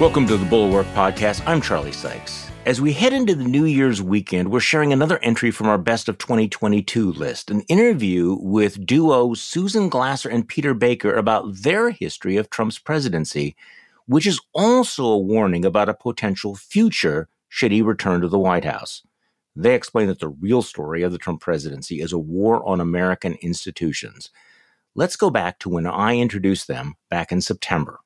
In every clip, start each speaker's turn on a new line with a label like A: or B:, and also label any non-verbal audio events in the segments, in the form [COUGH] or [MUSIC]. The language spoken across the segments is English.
A: Welcome to the Bulwark Podcast. I'm Charlie Sykes. As we head into the New Year's weekend, we're sharing another entry from our Best of 2022 list, an interview with duo Susan Glasser and Peter Baker about their history of Trump's presidency, which is also a warning about a potential future should he return to the White House. They explain that the real story of the Trump presidency is a war on American institutions. Let's go back to when I introduced them back in September.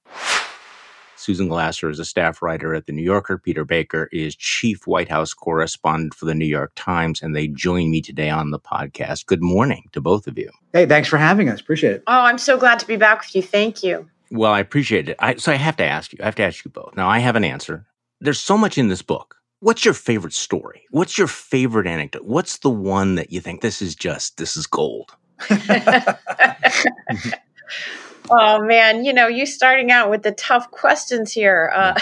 A: Susan Glasser is a staff writer at The New Yorker. Peter Baker is chief White House correspondent for The New York Times, and they join me today on the podcast. Good morning to both of you.
B: Hey, thanks for having us. Appreciate it.
C: Oh, I'm so glad to be back with you. Thank you.
A: Well, I appreciate it. I, so I have to ask you, I have to ask you both. Now, I have an answer. There's so much in this book. What's your favorite story? What's your favorite anecdote? What's the one that you think this is just, this is gold? [LAUGHS] [LAUGHS] [LAUGHS]
C: Oh man, you know, you starting out with the tough questions here. Uh,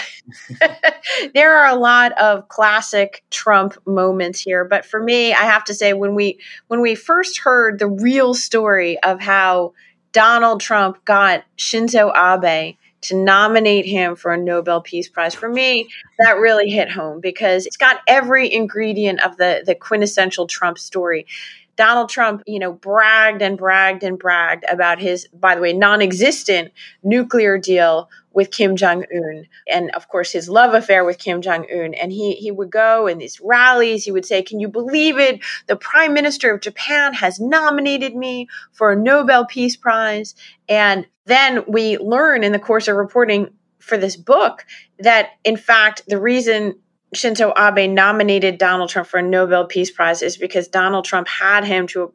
C: [LAUGHS] there are a lot of classic Trump moments here, but for me, I have to say when we when we first heard the real story of how Donald Trump got Shinzo Abe to nominate him for a Nobel Peace Prize, for me, that really hit home because it's got every ingredient of the the quintessential Trump story. Donald Trump, you know, bragged and bragged and bragged about his, by the way, non existent nuclear deal with Kim Jong Un, and of course his love affair with Kim Jong Un. And he he would go in these rallies. He would say, "Can you believe it? The Prime Minister of Japan has nominated me for a Nobel Peace Prize." And then we learn in the course of reporting for this book that, in fact, the reason Shinzo Abe nominated Donald Trump for a Nobel Peace Prize is because Donald Trump had him to a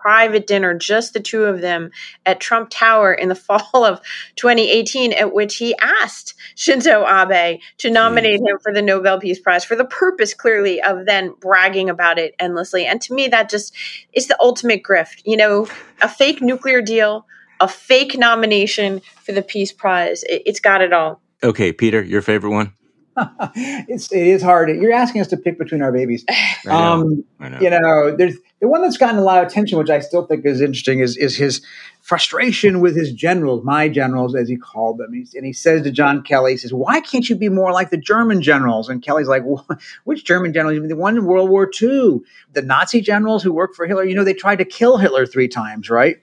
C: private dinner, just the two of them at Trump Tower in the [LAUGHS] fall of 2018, at which he asked Shinzo Abe to nominate him for the Nobel Peace Prize for the purpose, clearly, of then bragging about it endlessly. And to me, that just is the ultimate grift. You know, a fake nuclear deal, a fake nomination for the Peace Prize. It, it's got it all.
A: Okay, Peter, your favorite one? [LAUGHS]
B: it's it is hard. You're asking us to pick between our babies. [LAUGHS]
A: Know,
B: Um,
A: know.
B: you know, there's the one that's gotten a lot of attention, which I still think is interesting, is is his frustration with his generals, my generals, as he called them. He's, and he says to John Kelly, he says, "Why can't you be more like the German generals?" And Kelly's like, "Wh- "Which German generals? You mean the one in World War II, the Nazi generals who worked for Hitler? You know, they tried to kill Hitler three times, right?"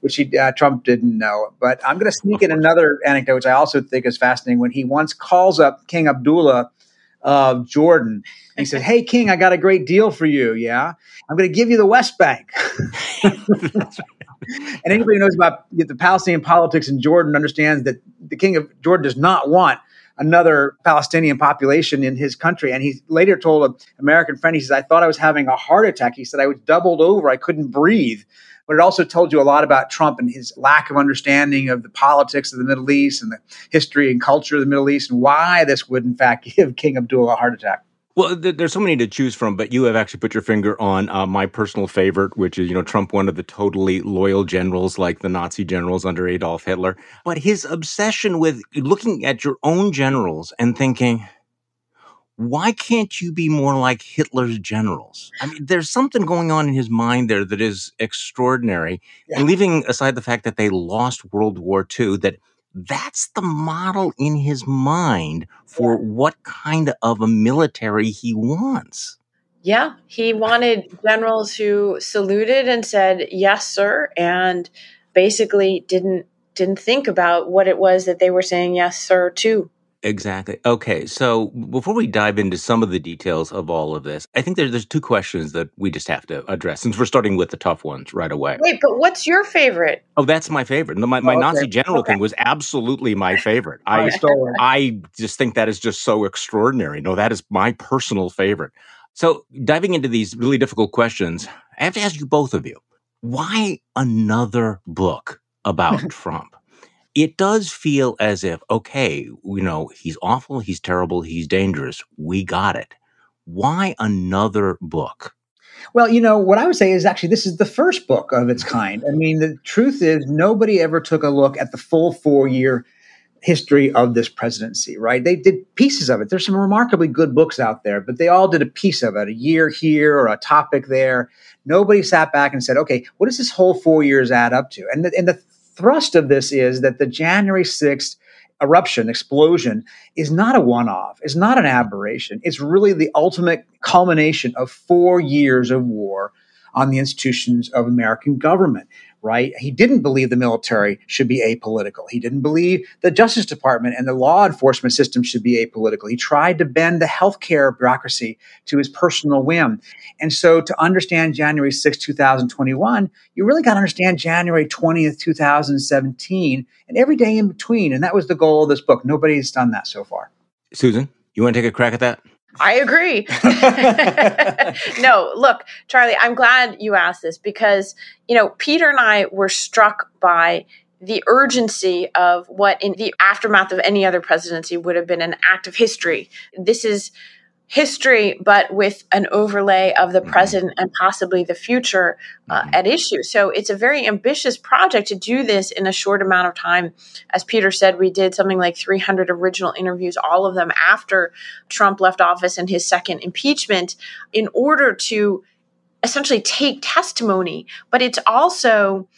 B: Which he, uh, Trump didn't know. But I'm going to sneak in another anecdote, which I also think is fascinating. When he once calls up King Abdullah of Jordan. He said, Hey, King, I got a great deal for you. Yeah. I'm going to give you the West Bank. [LAUGHS] and anybody who knows about the Palestinian politics in Jordan understands that the king of Jordan does not want another Palestinian population in his country. And he later told an American friend, he says, I thought I was having a heart attack. He said, I was doubled over. I couldn't breathe. But it also told you a lot about Trump and his lack of understanding of the politics of the Middle East and the history and culture of the Middle East and why this would, in fact, [LAUGHS] give King Abdullah a heart attack.
A: Well, th- there's so many to choose from, but you have actually put your finger on uh, my personal favorite, which is, you know, Trump, one of the totally loyal generals like the Nazi generals under Adolf Hitler. But his obsession with looking at your own generals and thinking, why can't you be more like Hitler's generals? I mean, there's something going on in his mind there that is extraordinary.
B: Yeah.
A: And leaving aside the fact that they lost World War II, that that's the model in his mind for what kind of a military he wants.
C: Yeah, he wanted generals who saluted and said yes, sir, and basically didn't didn't think about what it was that they were saying yes, sir, to.
A: Exactly. Okay. So before we dive into some of the details of all of this, I think there, there's two questions that we just have to address since we're starting with the tough ones right away.
C: Wait, but what's your favorite?
A: Oh, that's my favorite. My, my
B: Oh, okay.
A: Nazi general
C: Okay.
A: thing was absolutely my favorite.
B: I
A: I,
B: stole it.
A: I just think that is just so extraordinary. No, that is my personal favorite. So, diving into these really difficult questions, I have to ask you both of you why another book about [LAUGHS] Trump? It does feel as if, okay, you know, he's awful, he's terrible, he's dangerous. We got it. Why another book?
B: Well, you know, what I would say is actually this is the first book of its kind. I mean, the truth is, nobody ever took a look at the full four year history of this presidency, right? They did pieces of it. There's some remarkably good books out there, but they all did a piece of it, a year here or a topic there. Nobody sat back and said, okay, what does this whole four years add up to? And the, and the thrust of this is that the January 6th eruption, explosion, is not a one off, it's not an aberration. It's really the ultimate culmination of four years of war on the institutions of American government right? He didn't believe the military should be apolitical. He didn't believe the Justice Department and the law enforcement system should be apolitical. He tried to bend the healthcare bureaucracy to his personal whim. And so to understand January 6, 2021, you really got to understand January 20th, 2017, and every day in between. And that was the goal of this book. Nobody's done that so far.
A: Susan, you want to take a crack at that?
C: I agree. [LAUGHS] no, look, Charlie, I'm glad you asked this because, you know, Peter and I were struck by the urgency of what in the aftermath of any other presidency would have been an act of history. This is history, but with an overlay of the mm-hmm. present and possibly the future uh, mm-hmm. at issue. So it's a very ambitious project to do this in a short amount of time. As Peter said, we did something like 300 original interviews, all of them after Trump left office and his second impeachment, in order to essentially take testimony. But it's also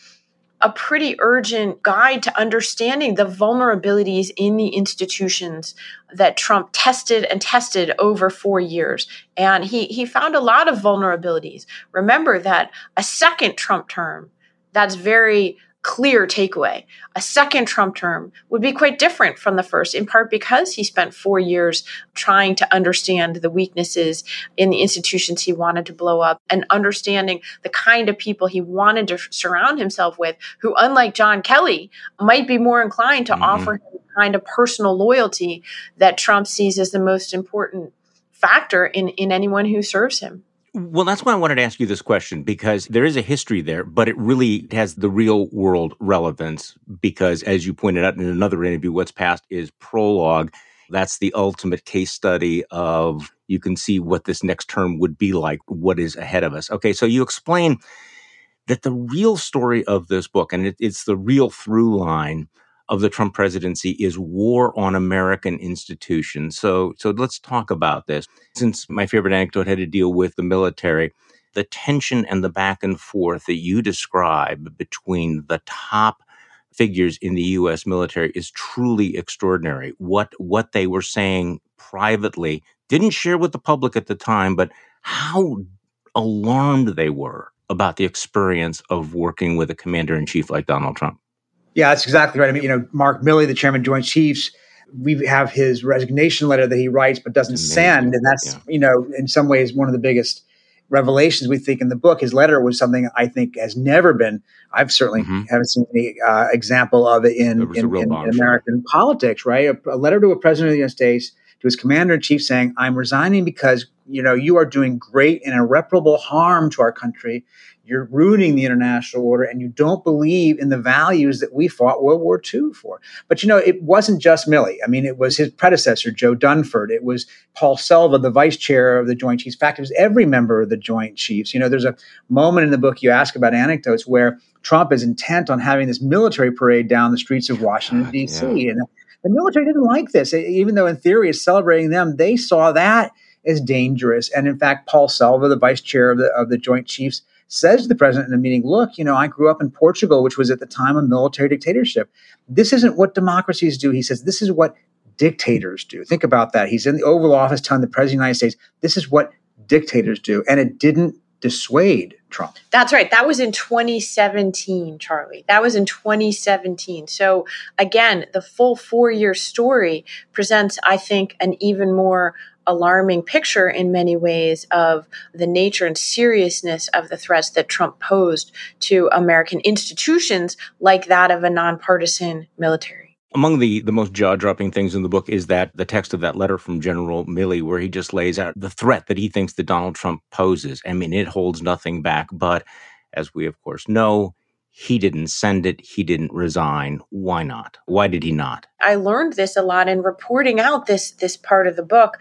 C: a pretty urgent guide to understanding the vulnerabilities in the institutions that Trump tested and tested over four years. And he, he found a lot of vulnerabilities. Remember that a second Trump term that's very clear takeaway. A second Trump term would be quite different from the first, in part because he spent four years trying to understand the weaknesses in the institutions he wanted to blow up and understanding the kind of people he wanted to surround himself with, who, unlike John Kelly, might be more inclined to mm-hmm. offer him the kind of personal loyalty that Trump sees as the most important factor in, in anyone who serves him.
A: Well, that's why I wanted to ask you this question because there is a history there, but it really has the real world relevance because, as you pointed out in another interview, what's passed is prologue. That's the ultimate case study of you can see what this next term would be like, what is ahead of us. Okay, so you explain that the real story of this book, and it, it's the real through line, of the Trump presidency is war on American institutions. So, so let's talk about this. Since my favorite anecdote had to deal with the military, the tension and the back and forth that you describe between the top figures in the U.S. military is truly extraordinary. What what they were saying privately didn't share with the public at the time, but how alarmed they were about the experience of working with a commander in chief like Donald Trump.
B: Yeah, that's exactly right. I mean, you know, Mark Milley, the chairman of Joint Chiefs, we have his resignation letter that he writes but doesn't send, and that's yeah. you know, in some ways, one of the biggest revelations we think in the book. His letter was something I think has never been. I've certainly mm-hmm. haven't seen any uh, example of it in in, in, in American politics. Right, a, a letter to a president of the United States to his commander in chief saying, "I'm resigning because you know you are doing great and irreparable harm to our country." you're ruining the international order and you don't believe in the values that we fought World War II for. But you know, it wasn't just Milley. I mean, it was his predecessor, Joe Dunford. It was Paul Selva, the vice chair of the Joint Chiefs. In fact, it was every member of the Joint Chiefs. You know, there's a moment in the book you ask about anecdotes where Trump is intent on having this military parade down the streets of Washington, D.C. Yeah. And the military didn't like this, even though in theory it's celebrating them. They saw that as dangerous. And in fact, Paul Selva, the vice chair of the, of the Joint Chiefs, says to the president in a meeting, look, you know, I grew up in Portugal, which was at the time a military dictatorship. This isn't what democracies do. He says, this is what dictators do. Think about that. He's in the Oval Office telling the president of the United States, this is what dictators do. And it didn't dissuade Trump.
C: That's right. That was in 2017, Charlie. That was in 2017. So again, the full four year story presents, I think, an even more alarming picture in many ways of the nature and seriousness of the threats that Trump posed to American institutions like that of a nonpartisan military.
A: Among the, the most jaw dropping things in the book is that the text of that letter from General Milley, where he just lays out the threat that he thinks that Donald Trump poses. I mean, it holds nothing back. But as we, of course, know, he didn't send it. He didn't resign. Why not? Why did he not?
C: I learned this a lot in reporting out this this part of the book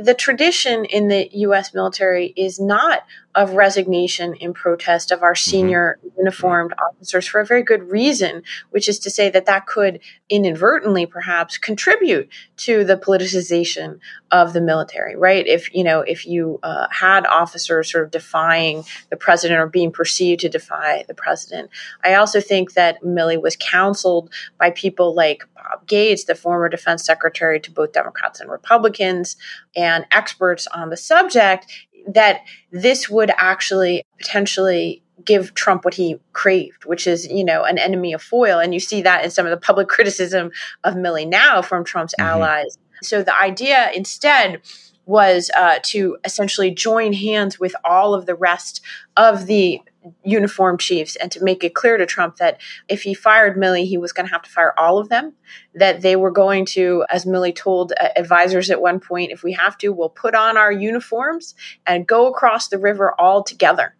C: the tradition in the US military is not of resignation in protest of our mm-hmm. senior mm-hmm. uniformed officers for a very good reason, which is to say that that could inadvertently perhaps contribute to the politicization of the military, right? If, you know, if you uh, had officers sort of defying the president or being perceived to defy the president. I also think that Milley was counseled by people like Bob Gates, the former defense secretary to both Democrats and Republicans, and experts on the subject that this would actually potentially give Trump what he craved, which is, you know, an enemy of foil. And you see that in some of the public [LAUGHS] criticism of Milley now from Trump's mm-hmm. allies. So the idea instead was uh, to essentially join hands with all of the rest of the uniform chiefs and to make it clear to Trump that if he fired Milley, he was going to have to fire all of them. That they were going to, as Milley told uh, advisors at one point, if we have to, we'll put on our uniforms and go across the river all together.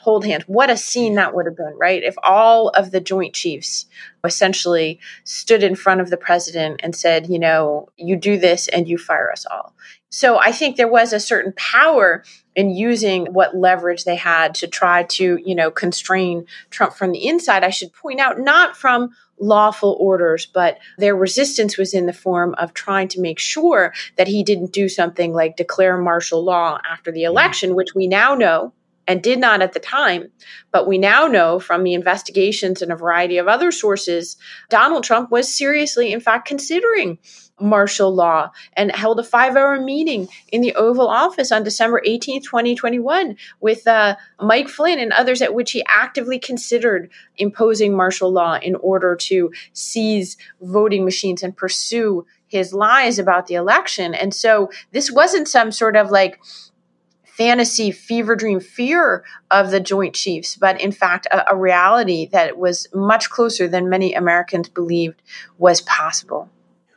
C: Hold hands. What a scene that would have been, right? If all of the Joint Chiefs essentially stood in front of the president and said, you know, you do this and you fire us all. So I think there was a certain power in using what leverage they had to try to, you know, constrain Trump from the inside. I should point out, not from lawful orders, but their resistance was in the form of trying to make sure that he didn't do something like declare martial law after the mm-hmm. election, which we now know and did not at the time. But we now know from the investigations and a variety of other sources, Donald Trump was seriously, in fact, considering martial law and held a five hour meeting in the Oval Office on December 18, 2021, with uh, Mike Flynn and others, at which he actively considered imposing martial law in order to seize voting machines and pursue his lies about the election. And so this wasn't some sort of like fantasy fever dream fear of the Joint Chiefs, but in fact, a, a reality that was much closer than many Americans believed was possible.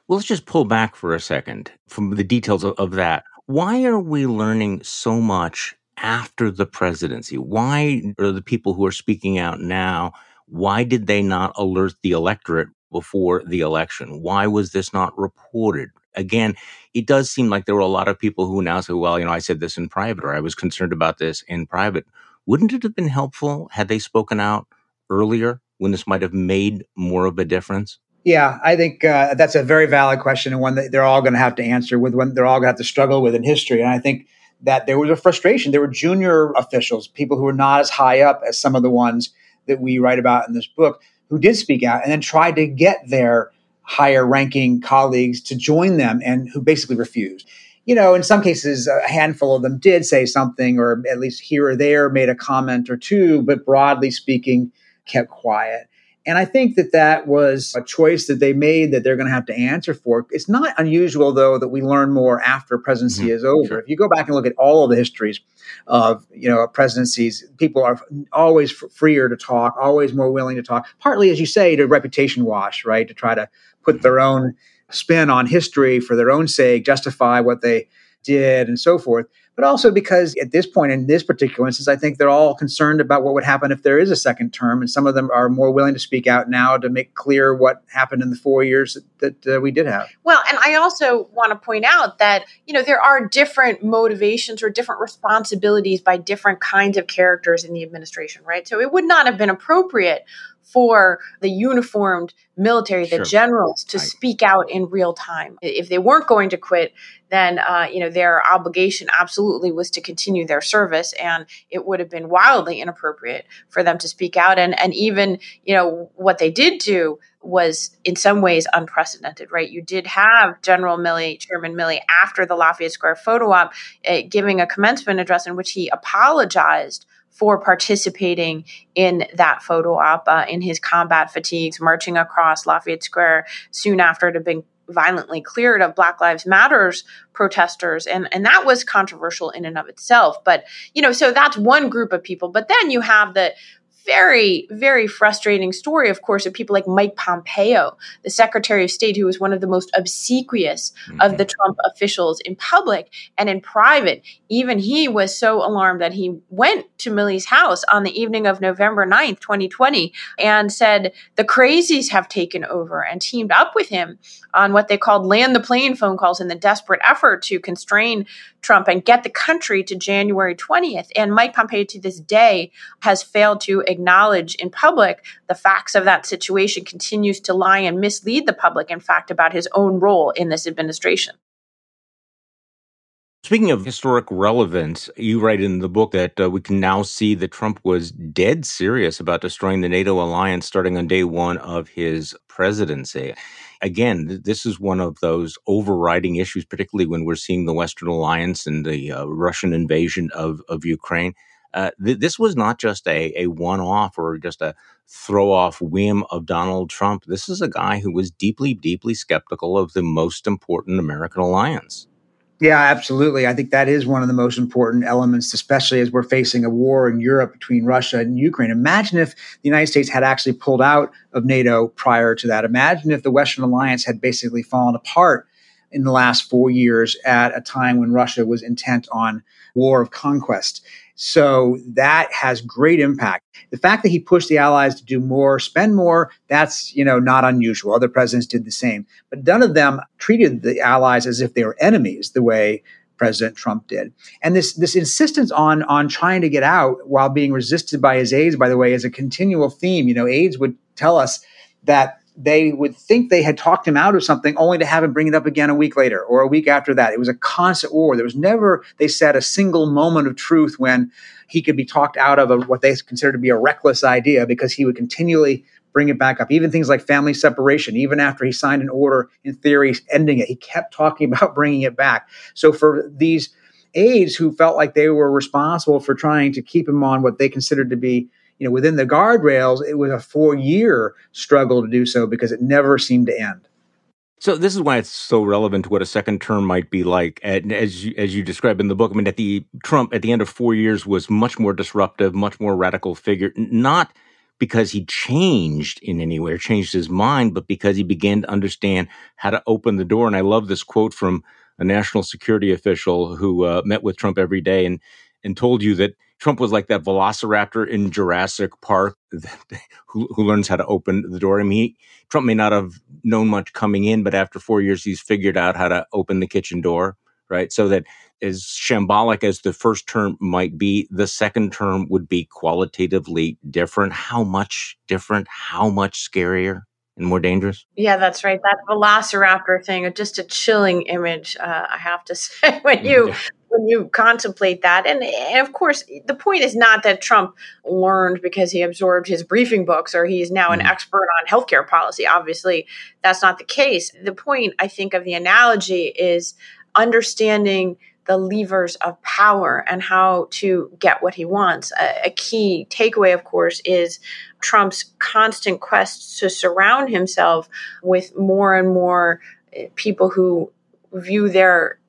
A: Well, let's just pull back for a second from the details of, of that. Why are we learning so much after the presidency? Why are the people who are speaking out now? Why did they not alert the electorate before the election? Why was this not reported? Again, it does seem like there were a lot of people who now say, well, you know, I said this in private or I was concerned about this in private. Wouldn't it have been helpful had they spoken out earlier when this might have made more of a difference?
B: Yeah, I think uh, that's a very valid question and one that they're all going to have to answer with, one they're all going to have to struggle with in history. And I think that there was a frustration. There were junior officials, people who were not as high up as some of the ones that we write about in this book, who did speak out and then tried to get their higher ranking colleagues to join them and who basically refused. You know, in some cases, a handful of them did say something, or at least here or there made a comment or two, but broadly speaking, kept quiet. And I think that that was a choice that they made that they're going to have to answer for. It's not unusual, though, that we learn more after presidency mm-hmm. is over. Sure. If you go back and look at all of the histories of you know presidencies, people are always freer to talk, always more willing to talk. Partly, as you say, to reputation wash, right? To try to put their own spin on history for their own sake, justify what they did, and so forth. But also because at this point, in this particular instance, I think they're all concerned about what would happen if there is a second term. And some of them are more willing to speak out now to make clear what happened in the four years that, that uh, we did have.
C: Well, and I also want to point out that, you know, there are different motivations or different responsibilities by different kinds of characters in the administration, right? So it would not have been appropriate for the uniformed military, the sure. generals, to right. speak out in real time. If they weren't going to quit, then uh, you know their obligation absolutely was to continue their service, and it would have been wildly inappropriate for them to speak out. And and even you know what they did do was in some ways unprecedented, right? You did have General Milley, Chairman Milley, after the Lafayette Square photo op, uh, giving a commencement address in which he apologized for participating in that photo op uh, in his combat fatigues, marching across Lafayette Square soon after it had been violently cleared of Black Lives Matters protesters. And, and that was controversial in and of itself. But, you know, so that's one group of people. But then you have the very, very frustrating story, of course, of people like Mike Pompeo, the Secretary of State, who was one of the most obsequious mm-hmm. of the Trump officials in public and in private. Even he was so alarmed that he went to Milley's house on the evening of November 9th, 2020, and said the crazies have taken over and teamed up with him on what they called land the plane phone calls in the desperate effort to constrain Trump and get the country to January 20th. And Mike Pompeo to this day has failed to acknowledge in public the facts of that situation, continues to lie and mislead the public, in fact, about his own role in this administration.
A: Speaking of historic relevance, you write in the book that uh, we can now see that Trump was dead serious about destroying the NATO alliance starting on day one of his presidency again, this is one of those overriding issues, particularly when we're seeing the Western alliance and the uh, Russian invasion of, of Ukraine. Uh, th- this was not just a, a one off or just a throw off whim of Donald Trump. This is a guy who was deeply, deeply skeptical of the most important American alliance.
B: Yeah, absolutely. I think that is one of the most important elements, especially as we're facing a war in Europe between Russia and Ukraine. Imagine if the United States had actually pulled out of NATO prior to that. Imagine if the Western alliance had basically fallen apart in the last four years at a time when Russia was intent on war of conquest. So that has great impact. The fact that he pushed the allies to do more, spend more, that's, you know, not unusual. Other presidents did the same. But none of them treated the allies as if they were enemies the way President Trump did. And this this insistence on on trying to get out while being resisted by his aides, by the way, is a continual theme. You know, aides would tell us that they would think they had talked him out of something only to have him bring it up again a week later or a week after that. It was a constant war. There was never, they said, a single moment of truth when he could be talked out of a, what they considered to be a reckless idea because he would continually bring it back up. Even things like family separation, even after he signed an order in theory ending it, he kept talking [LAUGHS] about bringing it back. So for these aides who felt like they were responsible for trying to keep him on what they considered to be you know, within the guardrails, it was a four year struggle to do so because it never seemed to end.
A: So this is why it's so relevant to what a second term might be like. And as you, as you describe in the book, I mean, at the Trump at the end of four years was much more disruptive, much more radical figure, not because he changed in any way or changed his mind, but because he began to understand how to open the door. And I love this quote from a national security official who uh, met with Trump every day and and told you that Trump was like that velociraptor in Jurassic Park [LAUGHS] who, who learns how to open the door. I mean, he, Trump may not have known much coming in, but after four years, he's figured out how to open the kitchen door, right? So that as shambolic as the first term might be, the second term would be qualitatively different. How much different? How much scarier? and more dangerous?
C: Yeah, that's right. That velociraptor thing, just a chilling image, uh, I have to [LAUGHS] say, when you when you contemplate that. And, and, of course, the point is not that Trump learned because he absorbed his briefing books or he's now an mm-hmm. expert on healthcare policy. Obviously, that's not the case. The point, I think, of the analogy is understanding the levers of power and how to get what he wants. A, a, key takeaway, of course, is Trump's constant quest to surround himself with more and more eh, people who view their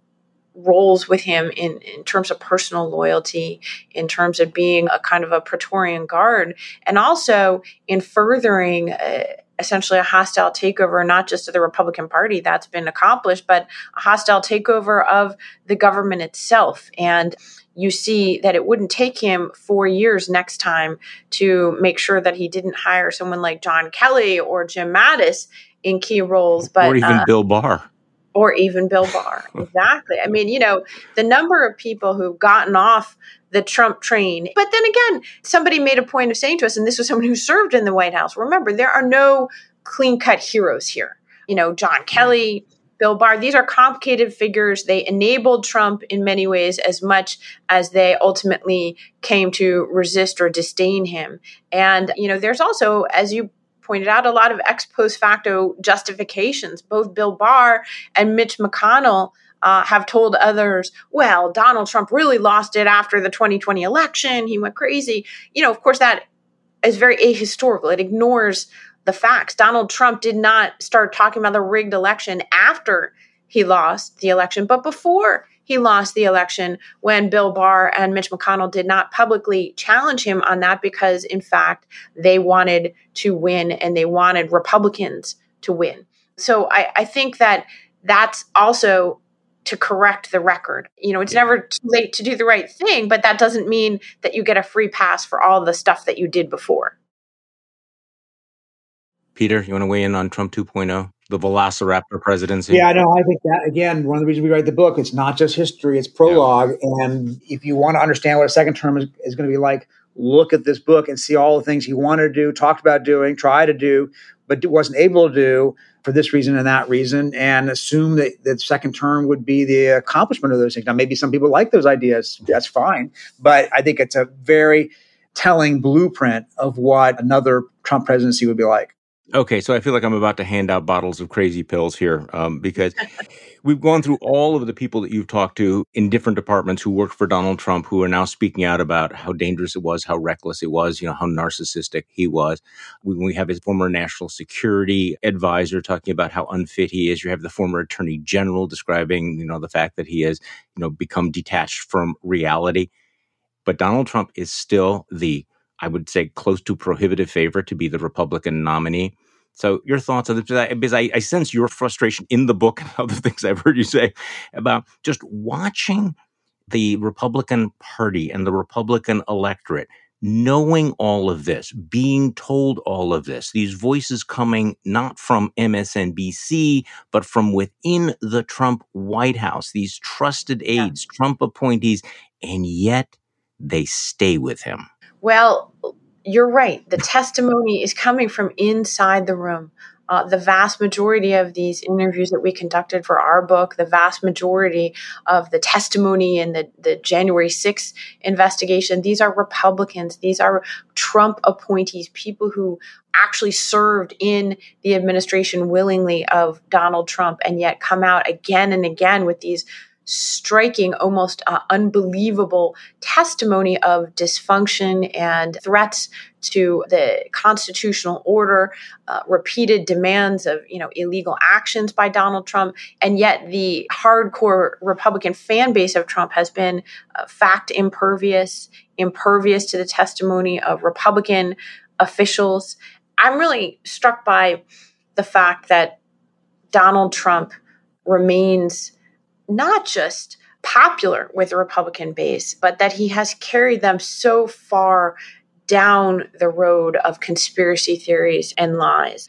C: roles with him in, in terms of personal loyalty, in terms of being a kind of a Praetorian guard, and also in furthering uh, essentially a hostile takeover, not just of the Republican Party, that's been accomplished, but a hostile takeover of the government itself. And you see that it wouldn't take him four years next time to make sure that he didn't hire someone like John Kelly or Jim Mattis in key roles, but
A: or even uh, Bill Barr
C: or even Bill Barr. [LAUGHS] exactly. I mean, you know, the number of people who've gotten off the Trump train. But then again, somebody made a point of saying to us, and this was someone who served in the White House remember, there are no clean cut heroes here. You know, John Kelly, Bill Barr, these are complicated figures. They enabled Trump in many ways as much as they ultimately came to resist or disdain him. And, you know, there's also, as you pointed out a lot of ex post facto justifications. Both Bill Barr and Mitch McConnell uh, have told others, well, Donald Trump really lost it after the 2020 election. He went crazy. You know, of course, that is very ahistorical. It ignores the facts. Donald Trump did not start talking about the rigged election after he lost the election, but before he lost the election when Bill Barr and Mitch McConnell did not publicly challenge him on that because, in fact, they wanted to win and they wanted Republicans to win. So I, I think that that's also to correct the record. You know, it's never too late to do the right thing, but that doesn't mean that you get a free pass for all the stuff that you did before.
A: Peter, you want to weigh in on Trump 2.0, the Velociraptor presidency?
B: Yeah, no, I think that again, one of the reasons we write the book, it's not just history, it's prologue. Yeah. And if you want to understand what a second term is, is going to be like, look at this book and see all the things he wanted to do, talked about doing, tried to do, but wasn't able to do for this reason and that reason, and assume that the second term would be the accomplishment of those things. Now, maybe some people like those ideas. That's fine. But I think it's a very telling blueprint of what another Trump presidency would be like.
A: Okay, so I feel like I'm about to hand out bottles of crazy pills here um, because we've gone through all of the people that you've talked to in different departments who worked for Donald Trump who are now speaking out about how dangerous it was, how reckless it was, you know, how narcissistic he was. We, we have his former national security advisor talking about how unfit he is. You have the former attorney general describing, you know, the fact that he has, you know, become detached from reality. But Donald Trump is still the I would say, close to prohibitive favor to be the Republican nominee. So, your thoughts on this? Because I, I sense your frustration in the book and [LAUGHS] other things I've heard you say about just watching the Republican Party and the Republican electorate knowing all of this, being told all of this, these voices coming not from MSNBC, but from within the Trump White House, these trusted aides, yeah. Trump appointees, and yet they stay with him.
C: Well, you're right. The testimony is coming from inside the room. Uh, the vast majority of these interviews that we conducted for our book, the vast majority of the testimony in the, the January 6th investigation, these are Republicans. These are Trump appointees, people who actually served in the administration willingly of Donald Trump and yet come out again and again with these striking, almost uh, unbelievable testimony of dysfunction and threats to the constitutional order, uh, repeated demands of you know illegal actions by Donald Trump, and yet the hardcore Republican fan base of Trump has been uh, fact impervious, impervious to the testimony of Republican officials. I'm really struck by the fact that Donald Trump remains not just popular with the Republican base, but that he has carried them so far down the road of conspiracy theories and lies.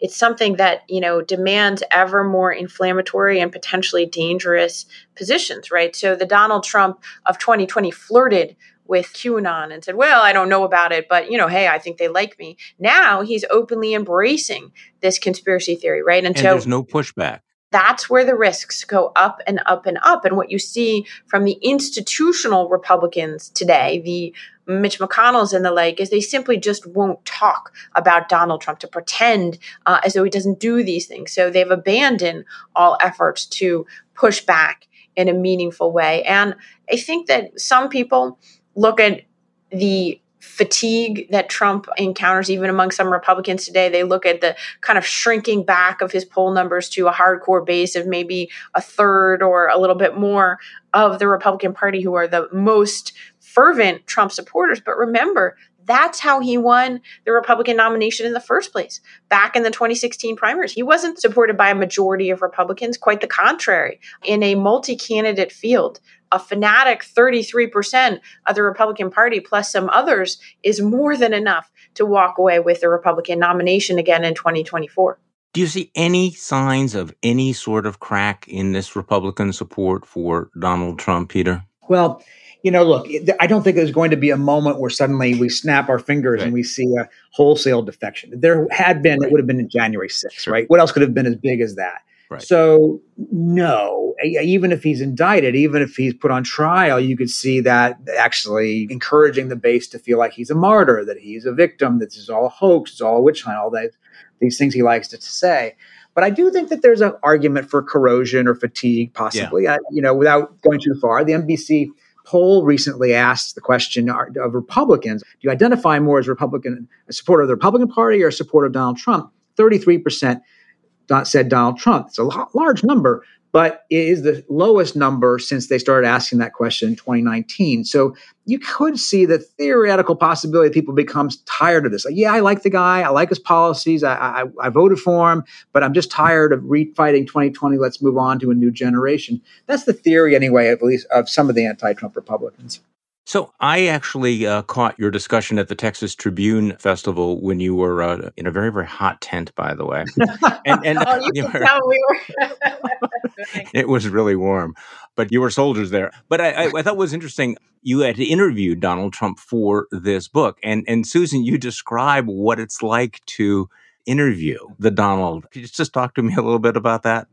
C: It's something that, you know, demands ever more inflammatory and potentially dangerous positions, right? So the Donald Trump of 2020 flirted with QAnon and said, Well, I don't know about it, but you know, hey, I think they like me. Now he's openly embracing this conspiracy theory, right?
A: And, and so there's no pushback
C: that's where the risks go up and up and up. And what you see from the institutional Republicans today, the Mitch McConnell's and the like, is they simply just won't talk about Donald Trump to pretend uh, as though he doesn't do these things. So they've abandoned all efforts to push back in a meaningful way. And I think that some people look at the fatigue that Trump encounters, even among some Republicans today. They look at the kind of shrinking back of his poll numbers to a hardcore base of maybe a third or a little bit more of the Republican Party who are the most fervent Trump supporters. But remember, that's how he won the Republican nomination in the first place back in the 2016 primaries. He wasn't supported by a majority of Republicans, quite the contrary. In a multi candidate field, a fanatic 33% of the Republican Party plus some others is more than enough to walk away with the Republican nomination again in 2024.
A: Do you see any signs of any sort of crack in this Republican support for Donald Trump, Peter?
B: Well, you know, look, I don't think there's going to be a moment where suddenly we snap our fingers right. and we see a wholesale defection. There had been, right. it would have been in January 6th, sure. right? What else could have been as big as that? Right. So, no, even if he's indicted, even if he's put on trial, you could see that actually encouraging the base to feel like he's a martyr, that he's a victim, that this is all a hoax, it's all a witch hunt, all that, these things he likes to say. But I do think that there's an argument for corrosion or fatigue, possibly. Yeah. you know, without going too far, the NBC poll recently asked the question of Republicans: Do you identify more as Republican, a supporter of the Republican Party or a supporter of Donald Trump? Thirty-three percent said Donald Trump. It's a large number, but it is the lowest number since they started asking that question in 2019. So you could see the theoretical possibility people become tired of this. Like, yeah, I like the guy, I like his policies, I, I, I voted for him, but I'm just tired of refighting 2020. Let's move on to a new generation. That's the theory, anyway, at least of some of the anti-Trump Republicans.
A: So I actually uh, caught your discussion at the Texas Tribune Festival when you were uh, in a very very hot tent, by the way. [LAUGHS]
C: And, and oh, you, you were, we were. [LAUGHS]
A: it was really warm, but you were soldiers there. But I, I, I thought was interesting. You had interviewed Donald Trump for this book, and and Susan, you describe what it's like to interview the Donald. Could you just talk to me a little bit about that?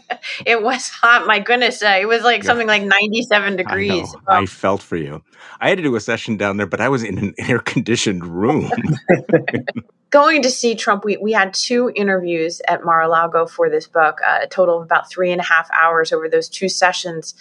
A: [LAUGHS]
C: it was hot. My goodness, uh, it was like something like 97 degrees.
A: I, I, felt for you. I had to do a session down there, but I was in an [LAUGHS] air conditioned room. [LAUGHS]
C: Going to see Trump, we, we had two interviews at Mar a Lago for this book, uh, a total of about three and a half hours over those two sessions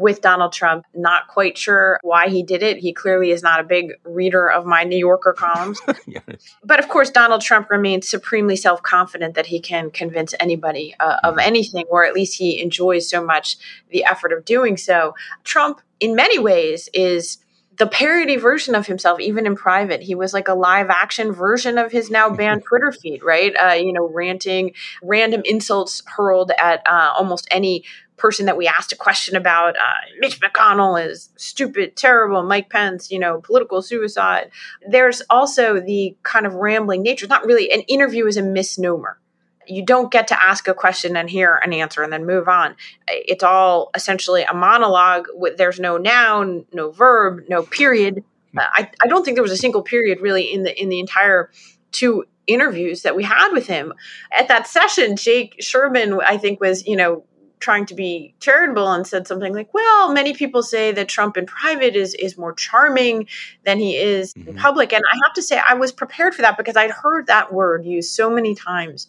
C: with Donald Trump. Not quite sure why he did it. He clearly is not a big reader of my New Yorker columns. [LAUGHS] yes. But of course, Donald Trump remains supremely self confident that he can convince anybody uh, of mm-hmm. anything, or at least he enjoys so much the effort of doing so. Trump, in many ways, is the parody version of himself, even in private. He was like a live action version of his now banned [LAUGHS] Twitter feed, right? Uh, you know, ranting, random insults hurled at uh, almost any person that we asked a question about. Uh, Mitch McConnell is stupid, terrible. Mike Pence, you know, political suicide. There's also the kind of rambling nature. It's not really an interview is a misnomer. You don't get to ask a question and hear an answer and then move on. It's all essentially a monologue. With, there's no noun, no verb, no period. Uh, I, I don't think there was a single period really in the in the entire two interviews that we had with him. At that session, Jake Sherman, I think, was, you know, trying to be charitable and said something like, "Well, many people say that Trump in private is is more charming than he is mm-hmm. in public." And I have to say I was prepared for that because I'd heard that word used so many times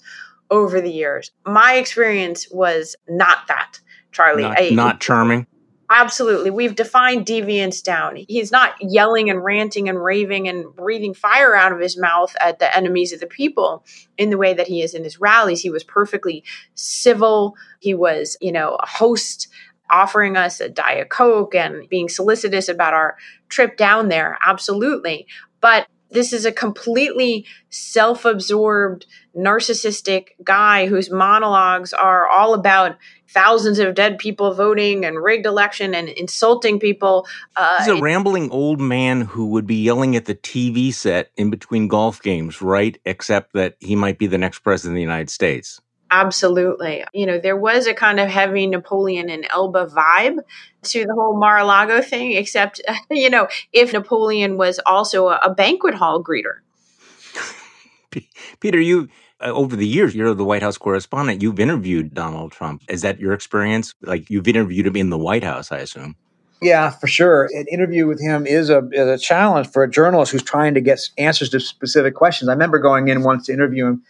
C: over the years. My experience was not that, Charlie.
A: Not, I, not charming.
C: Absolutely. We've defined deviance down. He's not yelling and ranting and raving and breathing fire out of his mouth at the enemies of the people in the way that he is in his rallies. He was perfectly civil. He was, you know, a host offering us a Diet Coke and being solicitous about our trip down there. Absolutely. But this is a completely self absorbed, narcissistic guy whose monologues are all about thousands of dead people voting and rigged election and insulting people.
A: Uh, He's a rambling old man who would be yelling at the TV set in between golf games, right? Except that he might be the next president of the United States.
C: Absolutely. You know, there was a kind of heavy Napoleon and Elba vibe to the whole Mar-a-Lago thing, except, [LAUGHS] you know, if Napoleon was also a, a banquet hall greeter.
A: Peter, you uh, over the years, you're the White House correspondent. You've interviewed Donald Trump. Is that your experience? Like you've interviewed him in the White House, I assume.
B: Yeah, for sure. An interview with him is a, is a challenge for a journalist who's trying to get answers to specific questions. I remember going in once to interview him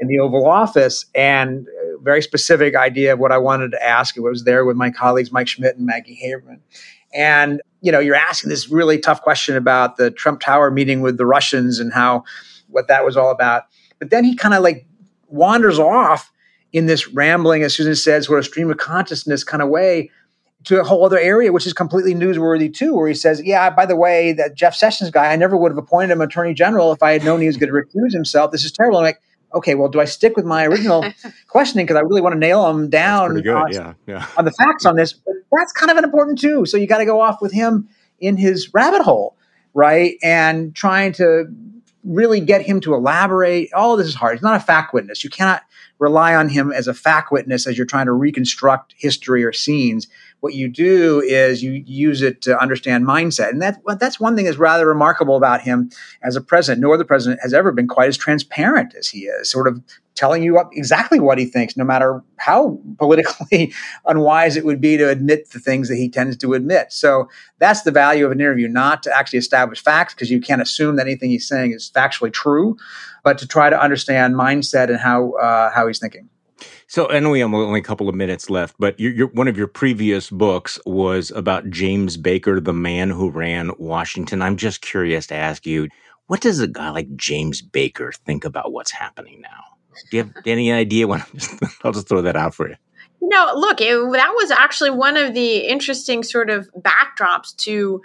B: in the Oval Office and a very specific idea of what I wanted to ask. It was there with my colleagues Mike Schmidt and Maggie Haberman. And, you know, you're asking this really tough question about the Trump Tower meeting with the Russians and how what that was all about. But then he kind of like wanders off in this rambling, as Susan said, sort of stream of consciousness kind of way to a whole other area, which is completely newsworthy too, where he says, Yeah, by the way, that Jeff Sessions guy, I never would have appointed him attorney general if I had known he was going to recuse himself. This is terrible. I'm like, okay, well, do I stick with my original [LAUGHS] questioning because I really want to nail him down
A: on, yeah, yeah.
B: on the facts on this? But that's kind of an important too. So you got to go off with him in his rabbit hole, right? And trying to really get him to elaborate. All of this is hard. He's not a fact witness. You cannot rely on him as a fact witness as you're trying to reconstruct history or scenes. What you do is you use it to understand mindset. And that, that's one thing that's rather remarkable about him as a president. No other president has ever been quite as transparent as he is, sort of telling you exactly what he thinks, no matter how politically [LAUGHS] unwise it would be to admit the things that he tends to admit. So that's the value of an interview, not to actually establish facts, because you can't assume that anything he's saying is factually true, but to try to understand mindset and how uh, how he's thinking.
A: So I know we have only a couple of minutes left, but you're, you're, one of your previous books was about James Baker, the man who ran Washington. I'm just curious to ask you, what does a guy like James Baker think about what's happening now? Do you have [LAUGHS] any idea? When [LAUGHS] I'll just throw that out for you.
C: No, look, it, that was actually one of the interesting sort of backdrops to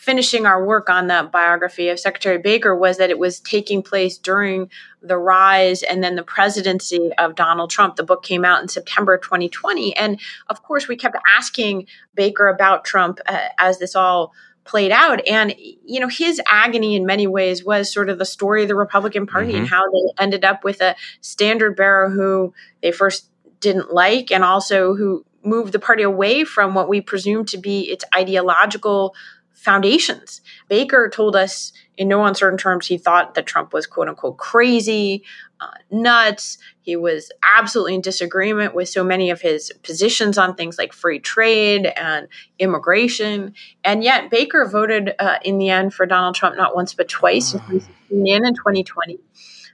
C: finishing our work on the biography of Secretary Baker was that it was taking place during the rise and then the presidency of Donald Trump. The book came out in September 2020. And of course, we kept asking Baker about Trump uh, as this all played out. And, you know, his agony in many ways was sort of the story of the Republican Party mm-hmm. and how they ended up with a standard bearer who they first didn't like and also who moved the party away from what we presume to be its ideological foundations. Baker told us in no uncertain terms he thought that Trump was quote unquote crazy, uh, nuts. He was absolutely in disagreement with so many of his positions on things like free trade and immigration. And yet, Baker voted uh, in the end for Donald Trump not once but twice in 2016 and in 2020.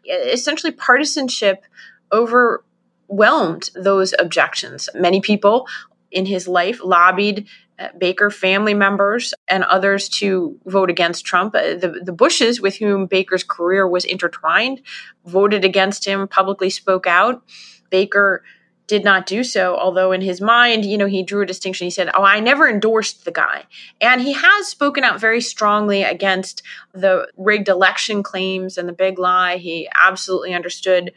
C: Essentially, partisanship overwhelmed those objections. Many people in his life lobbied Baker family members and others to vote against Trump. Uh, the, the Bushes, with whom Baker's career was intertwined, voted against him, publicly spoke out. Baker did not do so, although in his mind, you know, he drew a distinction. He said, Oh, I never endorsed the guy. And he has spoken out very strongly against the rigged election claims and the big lie. He absolutely understood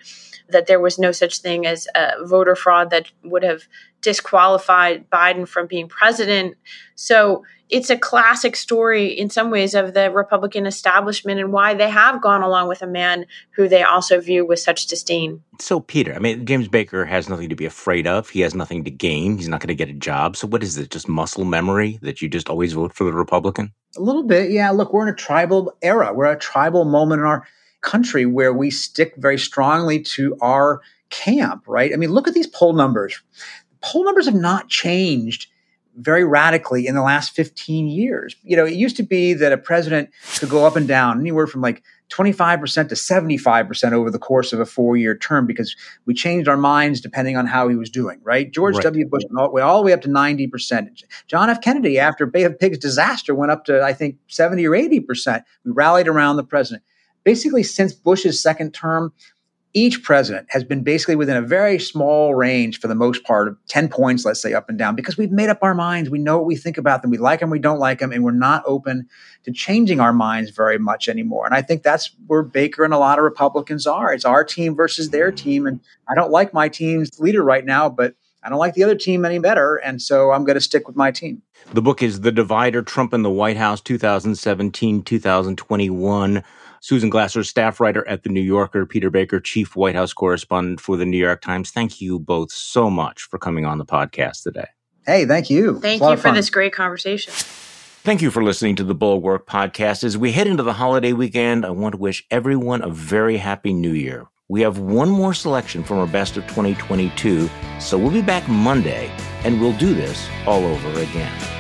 C: that there was no such thing as a voter fraud that would have disqualified Biden from being president. So it's a classic story in some ways of the Republican establishment and why they have gone along with a man who they also view with such disdain.
A: So, Peter, I mean, James Baker has nothing to be afraid of. He has nothing to gain. He's not going to get a job. So, what is it? Just muscle memory that you just always vote for the Republican?
B: A little bit. Yeah. Look, we're in a tribal era. We're a tribal moment in our country where we stick very strongly to our camp, right? I mean, look at these poll numbers. Poll numbers have not changed very radically in the last 15 years. You know, it used to be that a president could go up and down anywhere from like 25% to 75% over the course of a four year term because we changed our minds depending on how he was doing, right? George right. W. Bush went all, all, the way up to 90%. John F. Kennedy, after Bay of Pigs disaster, went up to, I think, 70 or 80%. We rallied around the president basically since Bush's second term, each president has been basically within a very small range for the most part of 10 points, let's say up and down, because we've made up our minds. We know what we think about them. We like them, we don't like them, and we're not open to changing our minds very much anymore. And I think that's where Baker and a lot of Republicans are. It's our team versus their team. And I don't like my team's leader right now, but I don't like the other team any better. And so I'm going to stick with my team.
A: The book is The Divider Trump in the White House 2017 2021. Susan Glasser, staff writer at The New Yorker, Peter Baker, chief White House correspondent for The New York Times. Thank you both so much for coming on the podcast today.
B: Hey, thank you.
C: Thank you for this great conversation.
A: Thank you for listening to the Bulwark podcast. As we head into the holiday weekend, I want to wish everyone a very happy new year. We have one more selection from our best of 2022, so we'll be back Monday and we'll do this all over again.